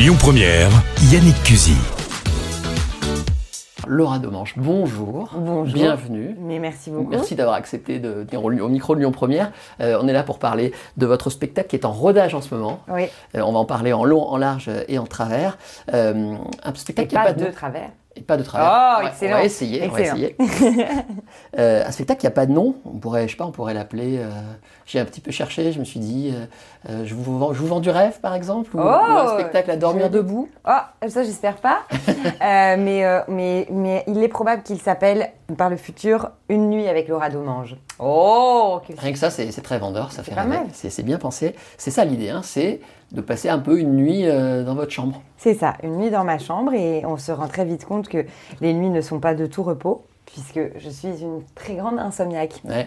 Lyon Première, Yannick Cusy. Laura Domanche, bonjour. Bonjour. Bienvenue. Mais merci beaucoup. Merci d'avoir accepté de venir au, au micro de Lyon Première. Euh, on est là pour parler de votre spectacle qui est en rodage en ce moment. Oui. Euh, on va en parler en long, en large et en travers. Euh, un Et spectacle qui pas pas de de travers. Et pas de travers. Oh, On va- excellent. On va essayer. on va essayer. Euh, un spectacle qui n'a pas de nom. On pourrait, je sais pas, on pourrait l'appeler. euh, J'ai un petit peu cherché. Je me suis dit, euh, je, vous vends, je vous vends du rêve, par exemple, ou, Oh, ou un spectacle à dormir debout. Oh, ça j'espère pas. Mais, mais, mais il est probable qu'il s'appelle par le futur Une nuit avec Laura Domange. Oh que- Rien que ça, c'est très vendeur, ça fait pas rêver. c'est bien pensé. C'est ça l'idée, hein, c'est de passer un peu une nuit euh, dans votre chambre. C'est ça, une nuit dans ma chambre et on se rend très vite compte que les nuits ne sont pas de tout repos puisque je suis une très grande insomniaque. Ouais.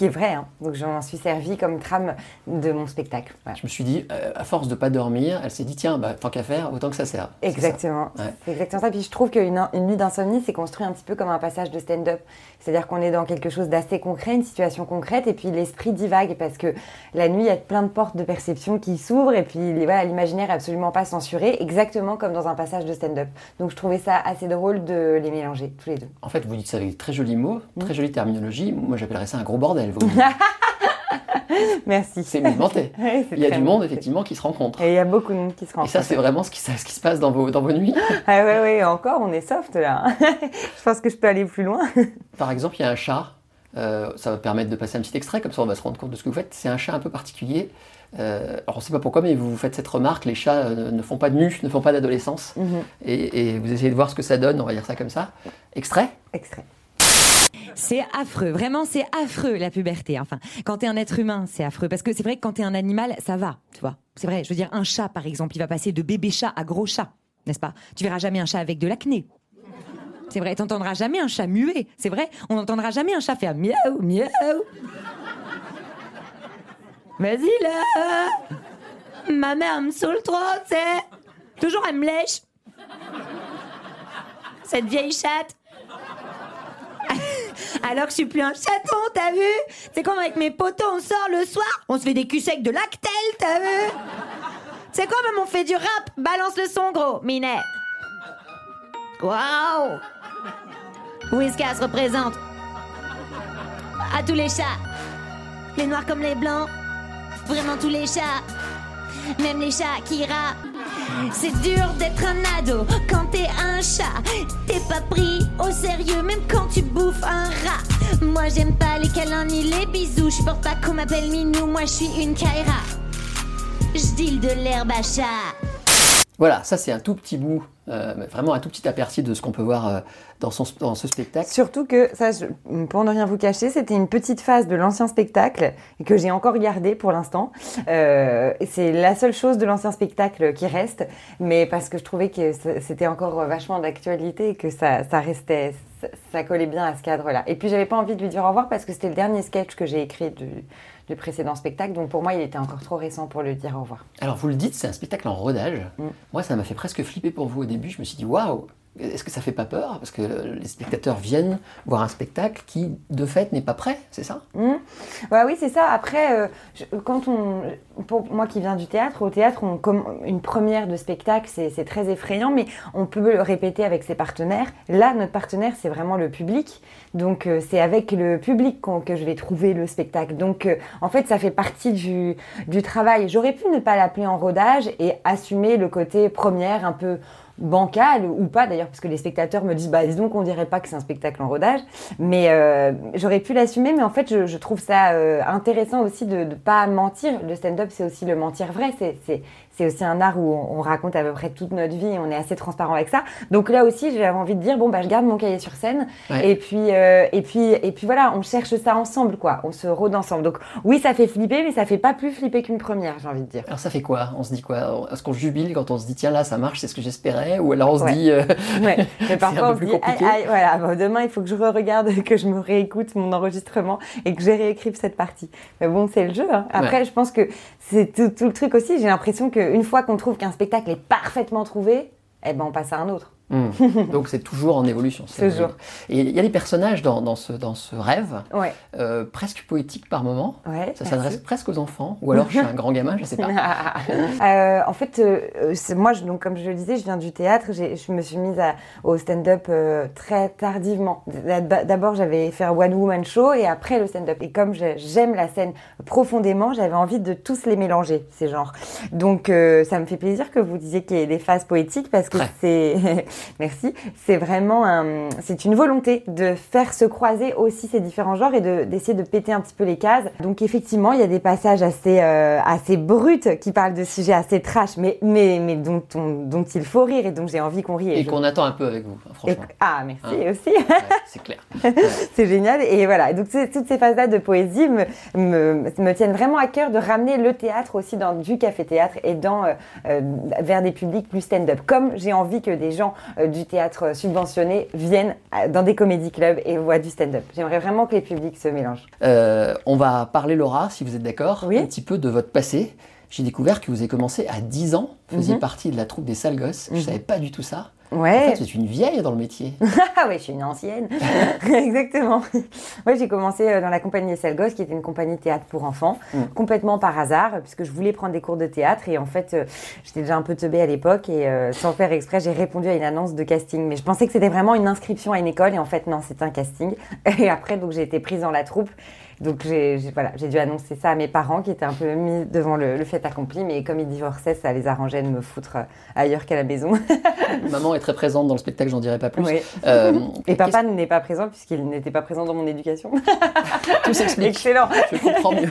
Qui est vrai, hein. donc je m'en suis servi comme trame de mon spectacle. Voilà. Je me suis dit, euh, à force de pas dormir, elle s'est dit, tiens, bah, tant qu'à faire, autant que ça. C'est ça. Exactement. Ouais. C'est exactement ça. Puis je trouve qu'une une nuit d'insomnie, c'est construit un petit peu comme un passage de stand-up. C'est-à-dire qu'on est dans quelque chose d'assez concret, une situation concrète, et puis l'esprit divague parce que la nuit, il y a plein de portes de perception qui s'ouvrent, et puis voilà, l'imaginaire est absolument pas censuré, exactement comme dans un passage de stand-up. Donc je trouvais ça assez drôle de les mélanger tous les deux. En fait, vous dites ça avec très jolis mots, très jolie terminologie. Moi, j'appellerais ça un gros bordel. Merci. c'est mouvementé. Il y a du monde, effectivement, qui se rencontre. Et il y a beaucoup de monde qui se Et rencontrent. ça, c'est vraiment ce qui, ça- ce qui se passe dans vos, dans vos nuits. Ah ouais, ouais, encore, on est soft là. je pense que je peux aller plus loin. Par exemple, il y a un chat. euh, ça va permettre de passer un petit extrait, comme ça on va se rendre compte de ce que vous faites. C'est un chat un peu particulier. Euh, alors on ne sait pas pourquoi, mais vous faites cette remarque, les chats euh, ne font pas de nu, ne font pas d'adolescence. Mhm. Et, et vous essayez de voir ce que ça donne, on va dire ça comme ça. Extrait? Extrait. C'est affreux, vraiment c'est affreux la puberté. Enfin, quand t'es un être humain, c'est affreux parce que c'est vrai que quand t'es un animal, ça va, tu vois. C'est vrai, je veux dire un chat par exemple, il va passer de bébé chat à gros chat, n'est-ce pas? Tu verras jamais un chat avec de l'acné. C'est vrai, t'entendras jamais un chat muet. C'est vrai, on n'entendra jamais un chat faire miaou miaou. Vas-y là, ma mère me saoule trop, sais. Toujours elle me lèche. Cette vieille chatte. Alors que je suis plus un chaton, t'as vu? C'est comme avec mes potos, on sort le soir, on se fait des culs secs de lactel, t'as vu? C'est quoi, même on fait du rap? Balance le son, gros, Minet. Waouh Whiskas représente à tous les chats. Les noirs comme les blancs. Vraiment tous les chats. Même les chats qui rient. C'est dur d'être un ado quand. T'es pas pris au sérieux même quand tu bouffes un rat. Moi j'aime pas les câlins ni les bisous. Je porte pas qu'on m'appelle Minou, moi je suis une Kaira. Je de l'herbe à chat. Voilà, ça c'est un tout petit bout, euh, vraiment un tout petit aperçu de ce qu'on peut voir euh, dans, ce spectacle. Surtout que, ça, pour ne rien vous cacher, c'était une petite phase de l'ancien spectacle que j'ai encore gardé pour l'instant. Euh, c'est la seule chose de l'ancien spectacle qui reste, mais parce que je trouvais que c'était encore vachement d'actualité et que ça restait, ça, ça collait bien à ce cadre-là. Et puis j'avais pas envie de lui dire au revoir parce que c'était le dernier sketch que j'ai écrit du, du précédent spectacle, donc pour moi il était encore trop récent pour lui dire au revoir. Alors vous le dites, c'est un spectacle en rodage. Mm. Moi, ça m'a fait presque flipper pour vous au début. Je me suis dit, waouh, est-ce que ça fait pas peur Parce que les spectateurs viennent voir un spectacle qui, de fait, n'est pas prêt, c'est ça? Mmh. Bah oui, c'est ça. Après, euh, quand on, pour moi qui viens du théâtre, au théâtre, on, comme une première de spectacle, c'est très effrayant, mais on peut le répéter avec ses partenaires. Là, notre partenaire, c'est vraiment le public. Donc, euh, c'est avec le public que je vais trouver le spectacle. Donc, euh, en fait, ça fait partie du travail. J'aurais pu ne pas l'appeler en rodage et assumer le côté première un peu bancal ou pas d'ailleurs parce que les spectateurs me disent bah dis donc on dirait pas que c'est un spectacle en rodage. Mais euh, j'aurais pu l'assumer mais en fait je, trouve ça euh, intéressant aussi de ne pas mentir. Le stand-up c'est aussi le mentir vrai. C'est c'est aussi un art où on, on raconte à peu près toute notre vie et on est assez transparent avec ça donc là aussi j'avais envie de dire bon bah je garde mon cahier sur scène Ouais. et puis euh, et puis et puis voilà on cherche ça ensemble quoi on se rôde ensemble donc oui ça fait flipper mais ça fait pas plus flipper qu'une première j'ai envie de dire Alors ça fait quoi? On se dit quoi? Est-ce qu'on jubile quand on se dit, tiens là, ça marche, c'est ce que j'espérais? Ou alors on se Ouais. dit, euh, Ouais, mais parfois on se dit, ah, ah, voilà, bon, demain il faut que je regarde, que je me réécoute mon enregistrement et que je réécrive cette partie. Mais bon, c'est le jeu. hein. Après, je pense que c'est tout, tout le truc aussi. J'ai l'impression qu'une fois qu'on trouve qu'un spectacle est parfaitement trouvé, eh ben on passe à un autre. Hmm. Donc c'est toujours en évolution. c'est Toujours. Et il y a des personnages dans, dans ce, dans ce rêve, Ouais. euh, presque poétiques par moment. Ouais, Ça s'adresse presque aux enfants, ou alors je suis un grand gamin, je sais pas. Euh, en fait, euh, moi, je- donc, comme je le disais, je viens du théâtre. Je me suis mise à- au stand-up très tardivement. D'abord, j'avais fait un one-woman show et après le stand-up. Et comme j'aime la scène profondément, j'avais envie de tous les mélanger, ces genres. Donc, ça me fait plaisir que vous disiez qu'il y ait des phases poétiques parce que c'est, merci, c'est vraiment un, c'est une volonté de faire se croiser aussi ces différents genres et de- d'essayer de péter un petit peu les cases. Donc effectivement, il y a des passages assez, euh, assez bruts qui parlent de sujets assez trash, mais, mais, mais dont, on- dont il faut rire et dont j'ai envie qu'on rie. Et je- qu'on attend un peu avec vous, hein, et- franchement. ah, merci Hein. aussi. Ouais, c'est clair. C'est génial. Et voilà, donc toutes ces phases-là de poésie me, me, me tiennent vraiment à cœur de ramener le théâtre aussi dans du café-théâtre et dans, euh, euh, vers des publics plus stand-up. Comme j'ai envie que des gens du théâtre subventionné viennent euh, dans des comédie clubs et voient du stand-up. J'aimerais vraiment que les publics se mélangent. Euh, on va parler, Laura, si vous êtes d'accord, Oui. un petit peu de votre passé. J'ai découvert que vous avez commencé à 10 ans, vous faisiez Mhm. partie de la troupe des sales gosses. Je Mhm. savais pas du tout ça. En Ouais. fait, vous êtes une vieille dans le métier. Ah ouais, je suis une ancienne. Exactement. Moi, j'ai commencé euh, dans la compagnie Selgos, qui était une compagnie théâtre pour enfants, Mm. complètement par hasard, puisque je voulais prendre des cours de théâtre. Et en fait, euh, j'étais déjà un peu teubée à l'époque. Et euh, sans faire exprès, j'ai répondu à une annonce de casting. Mais je pensais que c'était vraiment une inscription à une école. Et en fait, non, c'était un casting. Et après, donc, j'ai été prise dans la troupe. Donc j'ai voilà, j'ai dû annoncer ça à mes parents qui étaient un peu mis devant le, le fait accompli, mais comme ils divorçaient, ça les arrangeait de me foutre euh, ailleurs qu'à la maison. Maman est très présente dans le spectacle, j'en dirai pas plus. Oui. Euh, Et papa n'est pas présent puisqu'il n'était pas présent dans mon éducation. tout s'explique. Excellent. Je comprends mieux.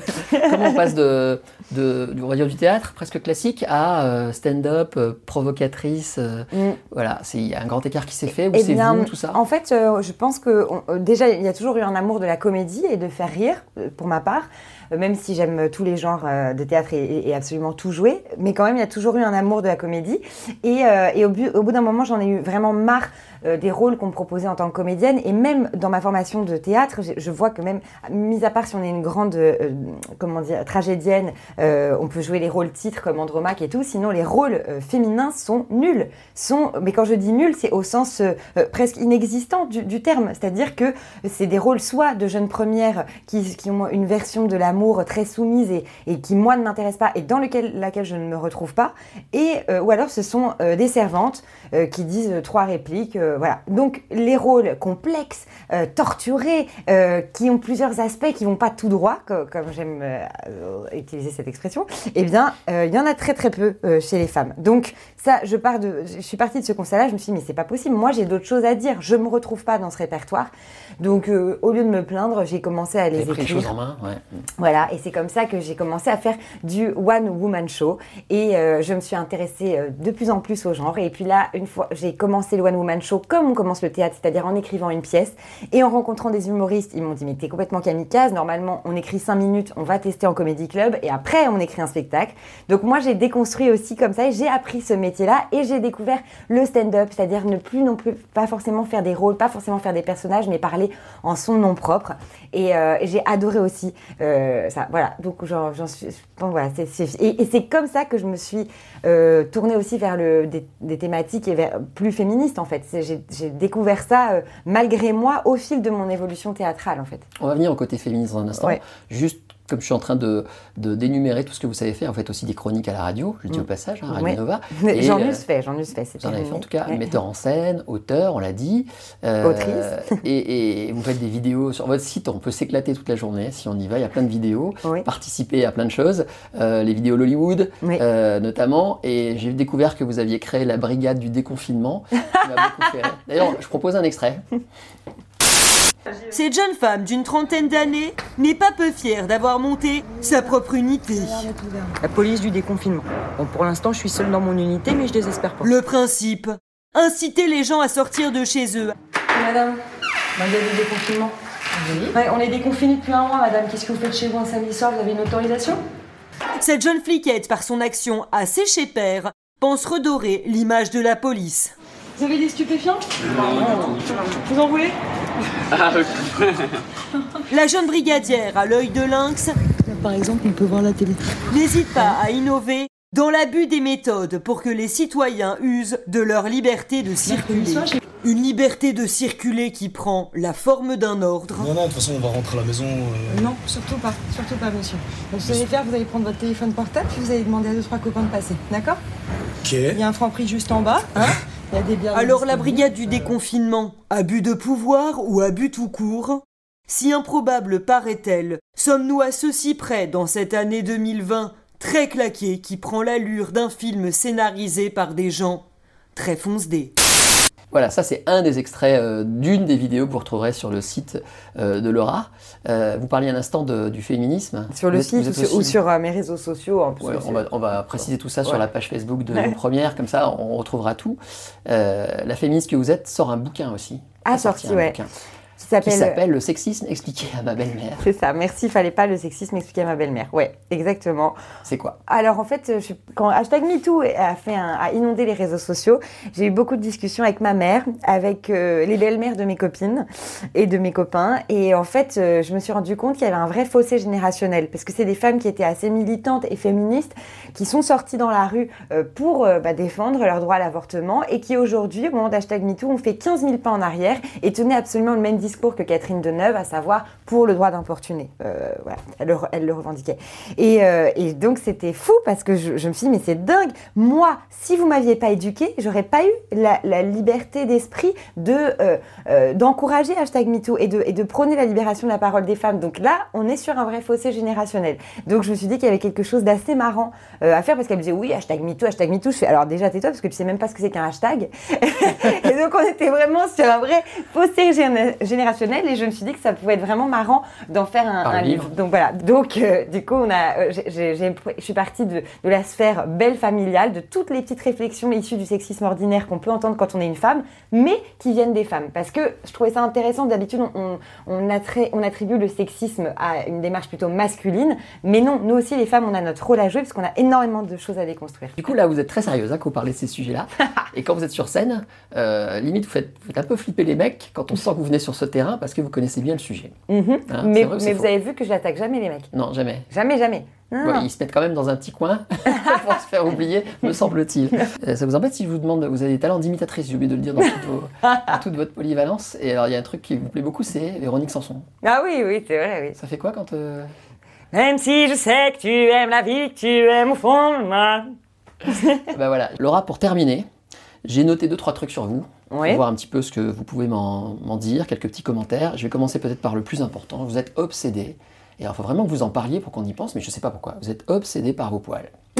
Comment on passe de, de, du- dire du théâtre presque classique à euh, stand-up, euh, provocatrice Mm. Voilà, c'est- il y a un grand écart qui s'est fait, ou Eh c'est vous, tout ça? En fait, je pense que on- déjà, il y a toujours eu un amour de la comédie et de faire rire, pour ma part, même si j'aime tous les genres euh, de théâtre et, absolument tout jouer. Mais quand même, il y a toujours eu un amour de la comédie. Et, euh, au, bout d'un moment, j'en ai eu vraiment marre euh, des rôles qu'on me proposait en tant que comédienne. Et même dans ma formation de théâtre, je, vois que même, mis à part si on est une grande, comment dire, tragédienne, on peut jouer les rôles titres comme Andromaque et tout. Sinon, les rôles féminins sont nuls. Sont, mais quand je dis nuls, c'est au sens presque inexistant du, du terme. C'est-à-dire que c'est des rôles soit de jeunes premières qui, qui ont une version de l'amour très soumise et, et qui, moi, ne m'intéresse pas et dans lequel, laquelle je ne me retrouve pas. Et, euh, ou alors, ce sont euh, des servantes euh, qui disent trois répliques. voilà. Donc, les rôles complexes, torturés, qui ont plusieurs aspects, qui vont pas tout droit, co- comme j'aime utiliser cette expression, eh bien, il y en a très très peu chez les femmes. Donc, ça, je pars de, je suis partie de ce constat-là. Je me suis dit, mais c'est pas possible. Moi, j'ai d'autres choses à dire. Je me retrouve pas dans ce répertoire. Donc, au lieu de me plaindre, j'ai commencé à les avez pris les écrire. choses en main, ouais. Voilà, et c'est comme ça que j'ai commencé à faire du one woman show et euh, je me suis intéressée euh, de plus en plus au genre. Et puis là, une fois, j'ai commencé le one woman show comme on commence le théâtre, c'est-à-dire en écrivant une pièce et en rencontrant des humoristes. Ils m'ont dit mais t'es complètement kamikaze. Normalement, on écrit cinq minutes, on va tester en comédie club et après on écrit un spectacle. Donc moi, j'ai déconstruit aussi comme ça et j'ai appris ce métier-là et j'ai découvert le stand-up, c'est-à-dire ne plus non plus pas forcément faire des rôles, pas forcément faire des personnages, mais parler en son nom propre. Et, euh, j'ai adoré aussi ça. Voilà, donc j'en suis. Bon, voilà, et, et c'est comme ça que je me suis euh, tournée aussi vers le, des, des thématiques et vers, plus féministes en fait. J'ai j'ai découvert ça euh, malgré moi au fil de mon évolution théâtrale en fait. On va venir au côté féministe dans un instant. Ouais. Juste comme je suis en train de d'énumérer tout ce que vous savez faire, en fait aussi des chroniques à la radio, je dis Mm. au passage, hein, Radio Ouais. Nova. J'en euh, eusse fait, j'en eusse fait. Vous c'était en avez fait en tout cas, ouais. metteur en scène, auteur, on l'a dit. Euh, Autrice. Et, et vous faites des vidéos sur votre site, on peut s'éclater toute la journée si on y va, il y a plein de vidéos. Oui. Participer à plein de choses, euh, les vidéos Lollywood Oui. euh, notamment. Et j'ai découvert que vous aviez créé la brigade du déconfinement. qui m'a beaucoup fait rire. D'ailleurs, je propose un extrait. Cette jeune femme d'une trentaine d'années n'est pas peu fière d'avoir monté sa propre unité. La police du déconfinement. Bon, pour l'instant, je suis seule dans mon unité, mais je désespère pas. Le principe inciter les gens à sortir de chez eux. Madame, madame du déconfinement. Ouais, on est déconfinés depuis un mois, madame. Qu'est-ce que vous faites chez vous un samedi soir? Vous avez une autorisation? Cette jeune fliquette, par son action assez chez père, pense redorer l'image de la police. Vous avez des stupéfiants? Vous en voulez? La jeune brigadière à l'œil de lynx Par exemple, on peut voir la télé. n'hésite pas à innover dans l'abus des méthodes pour que les citoyens usent de leur liberté de circuler. Une liberté de circuler qui prend la forme d'un ordre. Non, non, de toute façon, on va rentrer à la maison. euh, Non, surtout pas, surtout pas, monsieur. Donc, ce que vous allez faire, vous allez prendre votre téléphone portable, puis vous allez demander à deux, trois copains de passer. D'accord? Ok. Il y a un franc prix juste en bas, hein? Alors la brigade du déconfinement, abus de pouvoir ou abus tout court? Si improbable paraît-elle, sommes-nous à ceci près dans cette année 2020 très claquée qui prend l'allure d'un film scénarisé par des gens? Très fonce-dés Voilà, ça c'est un des extraits euh, d'une des vidéos que vous retrouverez sur le site euh, de Laura. Euh, vous parliez un instant de- du féminisme. Sur le Vous site ou sur, ou aussi- sur mes réseaux sociaux. En plus, Ouais, on, va, on va préciser tout ça sur la page Facebook de Ouais. nos premières, comme ça on retrouvera tout. La féministe que vous êtes sort un bouquin aussi. Ah, sorti ouais. bouquin Qui Qui s'appelle. Le sexisme expliqué à ma belle-mère. C'est ça, merci, fallait pas le sexisme expliquer à ma belle-mère. Ouais, exactement. C'est quoi? Alors en fait, je- quand hashtag MeToo a, fait un- a inondé les réseaux sociaux, j'ai eu beaucoup de discussions avec ma mère, avec euh, les belles-mères de mes copines et de mes copains. Et en fait, euh, je me suis rendu compte qu'il y avait un vrai fossé générationnel. Parce que c'est des femmes qui étaient assez militantes et féministes, qui sont sorties dans la rue euh, pour euh, bah, défendre leur droit à l'avortement et qui aujourd'hui, au moment d'hashtag MeToo, ont fait 15 000 pas en arrière et tenaient absolument le même discours que Catherine Deneuve, à savoir pour le droit d'importuner. Euh, voilà, elle le, revendiquait. Et, euh, et donc c'était fou parce que je, me suis dit mais c'est dingue. Moi, si vous m'aviez pas éduquée, j'aurais pas eu la, liberté d'esprit de euh, d'encourager hashtag MeToo et de, prôner la libération de la parole des femmes. Donc là, on est sur un vrai fossé générationnel. Donc je me suis dit qu'il y avait quelque chose d'assez marrant à faire parce qu'elle me disait oui hashtag MeToo, hashtag MeToo. Je fais alors déjà tais-toi parce que tu sais même pas ce que c'est qu'un hashtag. et donc on était vraiment sur un vrai fossé géné- générationnel et je me suis dit que ça pouvait être vraiment marrant d'en faire un, livre. livre. Donc voilà. Donc euh, du coup, on a, euh, je suis partie de, de la sphère belle familiale, de toutes les petites réflexions issues du sexisme ordinaire qu'on peut entendre quand on est une femme, mais qui viennent des femmes. Parce que je trouvais ça intéressant. D'habitude, on, on attribue le sexisme à une démarche plutôt masculine, mais non, nous aussi les femmes, on a notre rôle à jouer parce qu'on a énormément de choses à déconstruire. Du coup, là, vous êtes très sérieuse hein, quand vous parlez de ces sujets-là. Et quand vous êtes sur scène, euh, limite, vous faites, vous faites un peu flipper les mecs quand on sent que vous venez sur ce terrain parce que vous connaissez bien le sujet. Mhm. Hein, mais vrai vous avez vu que je l'attaque jamais les mecs. Non, jamais. Jamais, jamais. Non, Ouais, non. ils se mettent quand même dans un petit coin pour se faire oublier, me semble-t-il. Euh, ça vous embête si je vous demande, vous avez des talents d'imitatrice, j'ai oublié de le dire dans, toutes vos- toute votre polyvalence. Et alors, il y a un truc qui vous plaît beaucoup, c'est Véronique Sanson. Ah oui, oui, c'est vrai, oui. Ça fait quoi quand... euh, Même si je sais que tu aimes la vie, que tu aimes au fond de moi. Ben voilà. Laura, pour terminer, j'ai noté deux, trois trucs sur vous. Oui. Pour voir un petit peu ce que vous pouvez m'en m'en dire, quelques petits commentaires. Je vais commencer peut-être par le plus important. Vous êtes obsédé. Et alors, il faut vraiment que vous en parliez pour qu'on y pense, mais je ne sais pas pourquoi. Vous êtes obsédé par vos poils.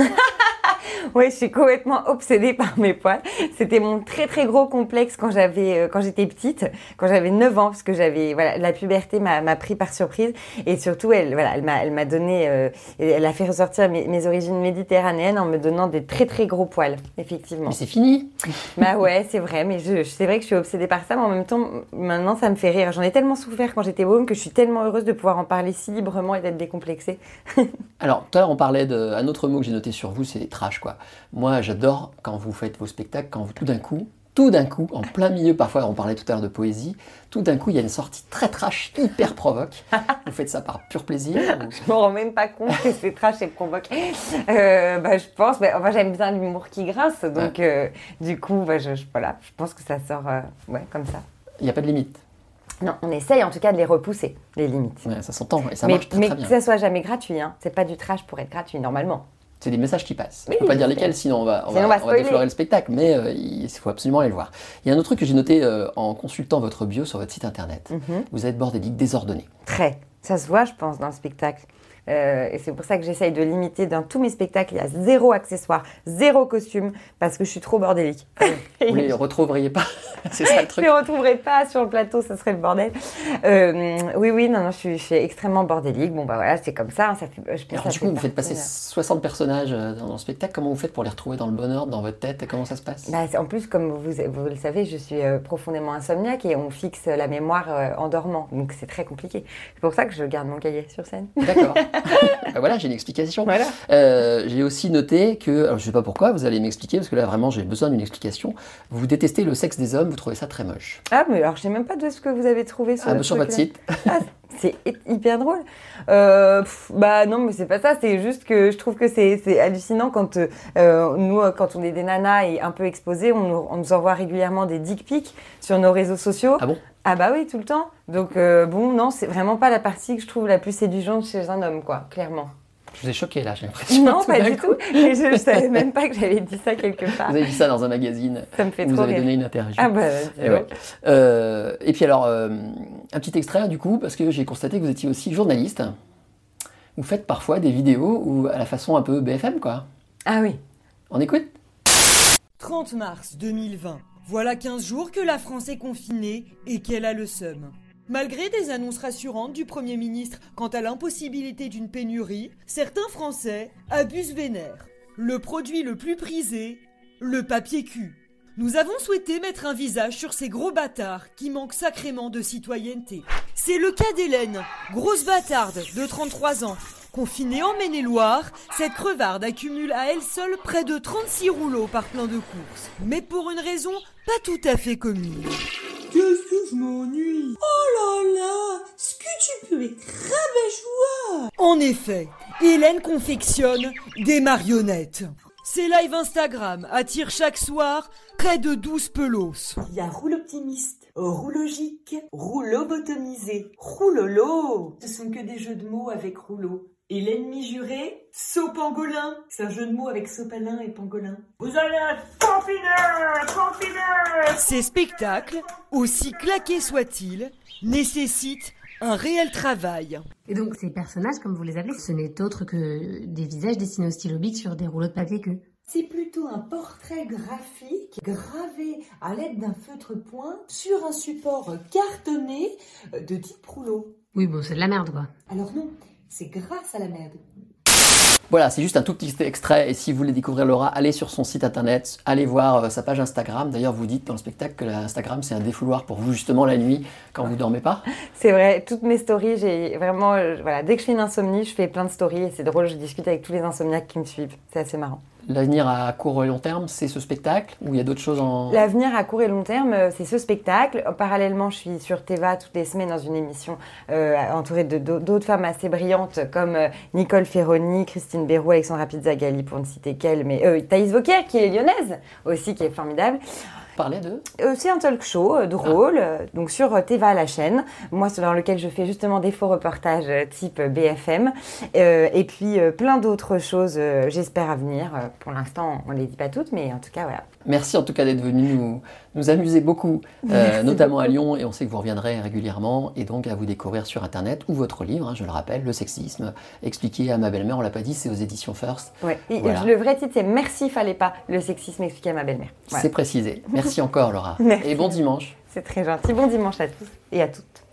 Oui, je suis complètement obsédée par mes poils. C'était mon très très gros complexe quand j'avais euh, quand j'étais petite, quand j'avais 9 ans, parce que j'avais voilà la puberté m'a pris par surprise et surtout elle voilà elle m'a elle m'a donné euh, elle a fait ressortir mes, mes origines méditerranéennes en me donnant des très très gros poils, effectivement. C'est fini Bah ouais, c'est vrai, mais je, je- c'est vrai que je suis obsédée par ça, mais en même temps, maintenant, ça me fait rire. J'en ai tellement souffert quand j'étais môme que je suis tellement heureuse de pouvoir en parler si librement et d'être décomplexée. Alors, tout à l'heure, on parlait d'un autre mot que j'ai noté sur vous, c'est trash, quoi. Moi, j'adore quand vous faites vos spectacles, quand vous, tout d'un coup, tout d'un coup, en plein milieu, parfois, on parlait tout à l'heure de poésie, tout d'un coup, il y a une sortie très trash, hyper provoque. vous faites ça par pur plaisir ou- Je me rends même pas compte que c'est trash et provoque. Euh, bah, je pense, bah, enfin, j'aime bien l'humour qui grince, donc euh, du coup, bah, je, je- voilà, je pense que ça sort euh, ouais, comme ça. Il n'y a pas de limite. Non, on essaye en tout cas de les repousser, les limites. Ouais, ça s'entend et ça mais marche très, mais très que ça soit jamais gratuit, hein. c'est pas du trash pour être gratuit normalement. C'est des messages qui passent. Oui, je ne peux pas dire lesquels, sinon on va, on va, on va on va spoiler. déflorer le spectacle, mais euh, il faut absolument aller le voir. Il y a un autre truc que j'ai noté euh, en consultant votre bio sur votre site internet. Mhm. Vous êtes bordélique, désordonné. Très. Ça se voit, je pense, dans le spectacle. Euh, et c'est pour ça que j'essaye de limiter dans tous mes spectacles. Il y a zéro accessoire, zéro costume, parce que je suis trop bordélique. Vous ne les retrouveriez pas C'est ça le Je truc. ne les retrouverai pas sur le plateau, ça serait le bordel. Euh, oui, oui, non, non, je suis, je suis extrêmement bordélique. Bon, bah voilà, c'est comme ça. hein, ça fait, je pense alors, du coup, vous faites passer euh, 60 personnages euh, dans le spectacle. Comment vous faites pour les retrouver dans le bon ordre, dans votre tête? Comment ça se passe? Bah, en plus, comme vous, vous le savez, je suis euh, profondément insomniaque et on fixe la mémoire en dormant. Donc c'est très compliqué. C'est pour ça que je garde mon cahier sur scène. D'accord. Bah voilà, j'ai une explication. Voilà. Euh, j'ai aussi noté que, alors je sais pas pourquoi, vous allez m'expliquer, parce que là vraiment j'ai besoin d'une explication. Vous détestez le sexe des hommes, vous trouvez ça très moche. Ah, mais alors je sais même pas de ce que vous avez trouvé sur, Ah, le sur truc, votre là. site. Ah, C'est hy- hyper drôle. Euh, pff, bah non, mais c'est pas ça. C'est juste que je trouve que c'est hallucinant quand euh, nous, quand on est des nanas et un peu exposées, on, nous- on nous envoie régulièrement des dick pics sur nos réseaux sociaux. Ah bon? Ah bah oui, tout le temps. Donc euh, bon, non, c'est vraiment pas la partie que je trouve la plus séduisante chez un homme, quoi, clairement. Je vous ai choqué là, j'ai l'impression. Non, tout pas du coup. tout. Et je, je savais même pas que j'avais dit ça quelque part. Vous avez dit ça dans un magazine. Ça me fait Vous trop avez rire. donné une interview. Ah bah, Et, donc. ouais. Euh, et puis alors, euh, un petit extrait du coup, parce que j'ai constaté que vous étiez aussi journaliste. Vous faites parfois des vidéos où, à la façon un peu BFM, quoi. Ah oui. On écoute 30 mars 2020. Voilà 15 jours que la France est confinée et qu'elle a le seum. Malgré des annonces rassurantes du Premier ministre quant à l'impossibilité d'une pénurie, certains Français abusent vénère. Le produit le plus prisé, le papier cul. Nous avons souhaité mettre un visage sur ces gros bâtards qui manquent sacrément de citoyenneté. C'est le cas d'Hélène, grosse bâtarde de 33 ans. Confinée en Maine-et-Loire, cette crevarde accumule à elle seule près de 36 rouleaux par plein de courses. Mais pour une raison pas tout à fait commune. Qu'est-ce que je m'ennuie Oh là là Ce que tu peux être rabat-joie En effet, Hélène confectionne des marionnettes. Ses lives Instagram attirent chaque soir près de 12 pelos. Il y a roule optimiste, roule logique, roule lobotomisé, roulolo. Ce sont que des jeux de mots avec rouleau. Et l'ennemi juré, saut pangolin. C'est un jeu de mots avec sopalin et pangolin. Vous allez être confinés, confinés Ces spectacles, aussi claqués soient-ils, nécessitent un réel travail. Et donc ces personnages, comme vous les appelez, ce n'est autre que des visages dessinés au stylo bic sur des rouleaux de papier cul. C'est plutôt un portrait graphique gravé à l'aide d'un feutre point sur un support cartonné de type rouleau. Oui, bon, c'est de la merde, quoi. Alors non, c'est grâce à la merde. Voilà, c'est juste un tout petit extrait. Et si vous voulez découvrir Laura, allez sur son site internet, allez voir euh, sa page Instagram. D'ailleurs, vous dites dans le spectacle que l'Instagram, c'est un défouloir pour vous, justement, la nuit, quand vous dormez pas. C'est vrai, toutes mes stories, j'ai vraiment, euh, voilà, dès que je fais une insomnie, je fais plein de stories et c'est drôle, je discute avec tous les insomniaques qui me suivent. C'est assez marrant. L'avenir à court et long terme, c'est ce spectacle ou il y a d'autres choses en. L'avenir à court et long terme, euh, c'est ce spectacle. Parallèlement, je suis sur Teva toutes les semaines dans une émission euh, entourée de d'au- d'autres femmes assez brillantes comme euh, Nicole Ferroni, Christine Béroux, Alexandra Pizzagalli pour ne citer qu'elle, mais Thaïs Vauquier qui est lyonnaise aussi, qui est formidable. De. Euh, c'est un talk show euh, drôle, euh, donc sur Teva la chaîne. Moi, dans lequel je fais justement des faux reportages type BFM. Et puis plein d'autres choses, j'espère, à venir. Pour l'instant, on ne les dit pas toutes, mais en tout cas, voilà. Merci en tout cas d'être venu nous, nous amuser beaucoup, euh, notamment à Lyon, et on sait que vous reviendrez régulièrement, et donc à vous découvrir sur Internet, ou votre livre, hein, je le rappelle, Le sexisme, expliqué à ma belle-mère, on l'a pas dit, c'est aux éditions First. Ouais. Et Voilà. Le vrai titre, c'est Merci, fallait pas. Le sexisme expliqué à ma belle-mère. Voilà. C'est précisé. Merci encore Laura. Merci. Et bon dimanche. C'est très gentil. Bon dimanche à tous et à toutes.